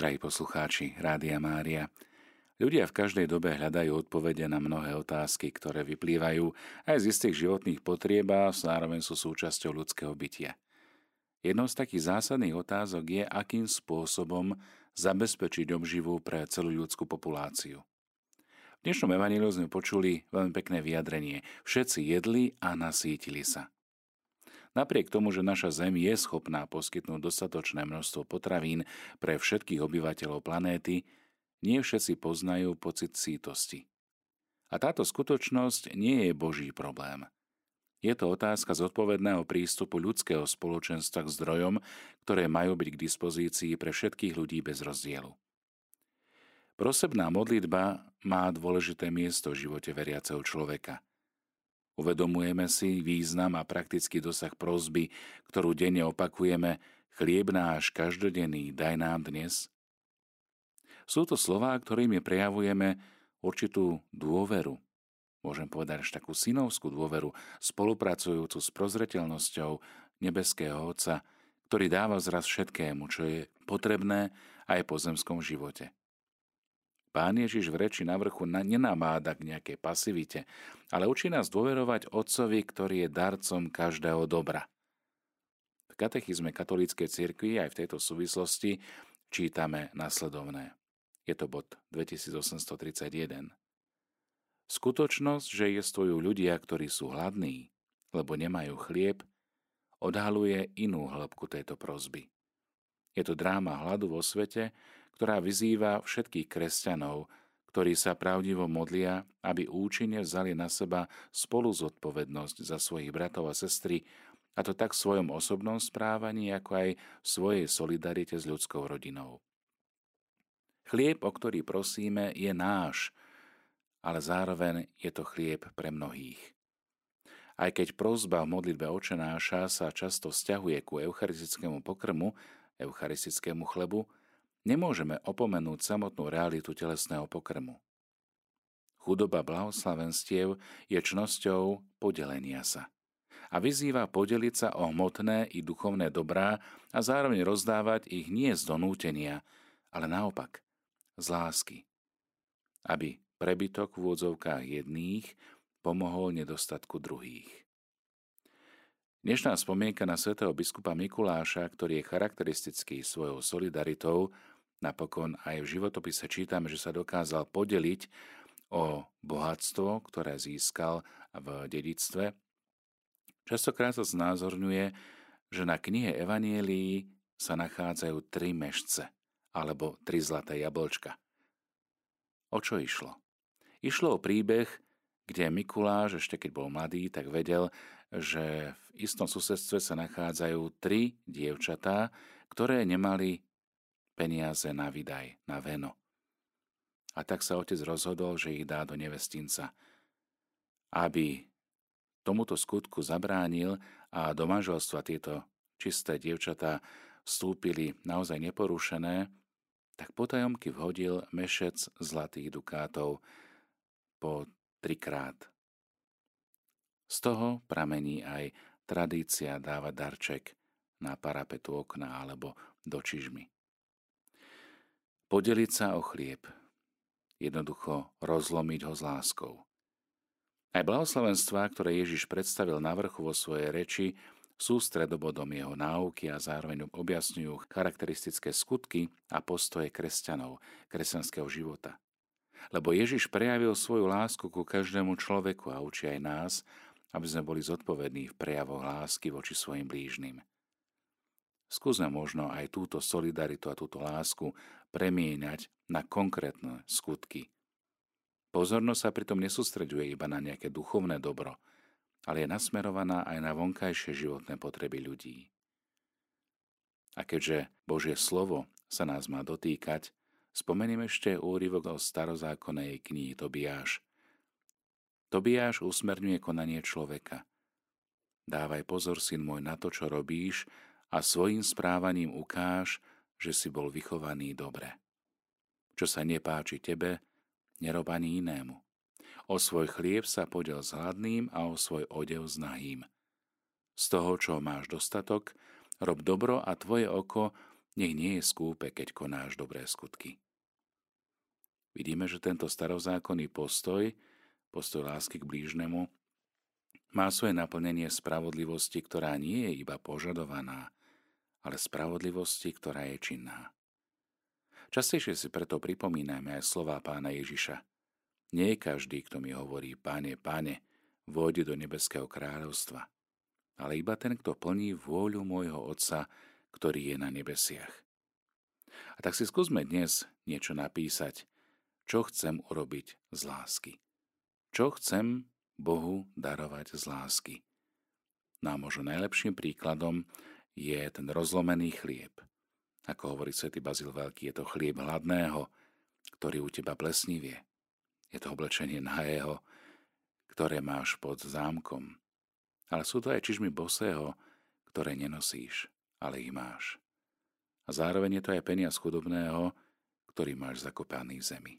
Drahí poslucháči Rádia Mária, ľudia v každej dobe hľadajú odpovede na mnohé otázky, ktoré vyplývajú aj z istých životných potrieb a zároveň sú súčasťou ľudského bytia. Jednou z takých zásadných otázok je, akým spôsobom zabezpečiť obživu pre celú ľudskú populáciu. V dnešnom evaníliu sme počuli veľmi pekné vyjadrenie. Všetci jedli a nasítili sa. Napriek tomu, že naša Zem je schopná poskytnúť dostatočné množstvo potravín pre všetkých obyvateľov planéty, nie všetci poznajú pocit sítosti. A táto skutočnosť nie je Boží problém. Je to otázka zodpovedného prístupu ľudského spoločenstva k zdrojom, ktoré majú byť k dispozícii pre všetkých ľudí bez rozdielu. Prosebná modlitba má dôležité miesto v živote veriaceho človeka – Uvedomujeme si význam a praktický dosah prozby, ktorú denne opakujeme chlieb náš každodenný, daj nám dnes. Sú to slová, ktorými prejavujeme určitú dôveru. Môžem povedať až takú synovskú dôveru, spolupracujúcu s prozreteľnosťou nebeského Otca, ktorý dáva zraz všetkému, čo je potrebné aj po zemskom živote. Pán Ježiš v reči na vrchu nenamáda k nejakej pasivite, ale učí nás dôverovať Otcovi, ktorý je darcom každého dobra. V katechizme katolíckej cirkvi aj v tejto súvislosti čítame nasledovné. Je to bod 2831. Skutočnosť, že jestvujú ľudia, ktorí sú hladní, lebo nemajú chlieb, odhaluje inú hĺbku tejto prozby. Je to dráma hladu vo svete, ktorá vyzýva všetkých kresťanov, ktorí sa pravdivo modlia, aby účinne vzali na seba spolu zodpovednosť za svojich bratov a sestry, a to tak v svojom osobnom správaní, ako aj v svojej solidarite s ľudskou rodinou. Chlieb, o ktorý prosíme, je náš, ale zároveň je to chlieb pre mnohých. Aj keď prozba v modlitbe očenáša sa často vzťahuje ku eucharistickému pokrmu, eucharistickému chlebu, Nemôžeme opomenúť samotnú realitu telesného pokrmu. Chudoba blahoslavenstiev je čnosťou podelenia sa a vyzýva podeliť sa o hmotné i duchovné dobrá a zároveň rozdávať ich nie z donútenia, ale naopak, z lásky. Aby prebytok v úvodzovkách jedných pomohol nedostatku druhých. Dnešná spomienka na svätého biskupa Mikuláša, ktorý je charakteristický svojou solidaritou, Napokon aj v životopise čítame, že sa dokázal podeliť o bohatstvo, ktoré získal v dedictve. Častokrát sa znázorňuje, že na knihe Evanielii sa nachádzajú tri mešce alebo tri zlaté jablčka. O čo išlo? Išlo o príbeh, kde Mikuláš, ešte keď bol mladý, tak vedel, že v istom susedstve sa nachádzajú tri dievčatá, ktoré nemali peniaze na vydaj, na veno. A tak sa otec rozhodol, že ich dá do nevestinca. Aby tomuto skutku zabránil a do manželstva tieto čisté dievčatá vstúpili naozaj neporušené, tak potajomky vhodil mešec zlatých dukátov po trikrát. Z toho pramení aj tradícia dávať darček na parapetu okna alebo do čižmy. Podeliť sa o chlieb. Jednoducho rozlomiť ho s láskou. Aj blahoslavenstvá, ktoré Ježiš predstavil na vrchu vo svojej reči, sú stredobodom jeho náuky a zároveň objasňujú charakteristické skutky a postoje kresťanov, kresťanského života. Lebo Ježiš prejavil svoju lásku ku každému človeku a učí aj nás, aby sme boli zodpovední v prejavoch lásky voči svojim blížnym. Skúsme možno aj túto solidaritu a túto lásku premieňať na konkrétne skutky. Pozornosť sa pritom nesústreďuje iba na nejaké duchovné dobro, ale je nasmerovaná aj na vonkajšie životné potreby ľudí. A keďže Božie slovo sa nás má dotýkať, spomeniem ešte úryvok o starozákonnej knihy Tobiáš. Tobiáš usmerňuje konanie človeka. Dávaj pozor, syn môj, na to, čo robíš, a svojim správaním ukáž, že si bol vychovaný dobre. Čo sa nepáči tebe, nerob ani inému. O svoj chlieb sa podel s hladným a o svoj odev s nahým. Z toho, čo máš dostatok, rob dobro a tvoje oko nech nie je skúpe, keď konáš dobré skutky. Vidíme, že tento starozákonný postoj, postoj lásky k blížnemu, má svoje naplnenie spravodlivosti, ktorá nie je iba požadovaná, ale spravodlivosti, ktorá je činná. Častejšie si preto pripomínajme aj slová pána Ježiša. Nie každý, kto mi hovorí, Pane, Pane, vôjde do nebeského kráľovstva, ale iba ten, kto plní vôľu môjho Otca, ktorý je na nebesiach. A tak si skúsme dnes niečo napísať, čo chcem urobiť z lásky. Čo chcem Bohu darovať z lásky. No a možno najlepším príkladom je ten rozlomený chlieb. Ako hovorí svätý Bazil Veľký, je to chlieb hladného, ktorý u teba plesnivie. Je to oblečenie nahého, ktoré máš pod zámkom. Ale sú to aj čižmy bosého, ktoré nenosíš, ale ich máš. A zároveň je to aj peniaz chudobného, ktorý máš zakopaný v zemi.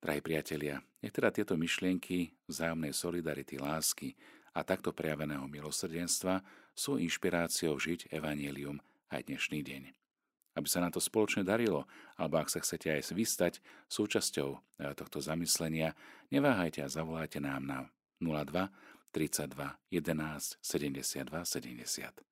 Drahí priatelia, nech teda tieto myšlienky vzájomnej solidarity, lásky a takto prejaveného milosrdenstva sú inšpiráciou žiť evanelium aj dnešný deň. Aby sa na to spoločne darilo, alebo ak sa chcete aj vystať súčasťou e, tohto zamyslenia, neváhajte a zavolajte nám na 02 32 11 72 70.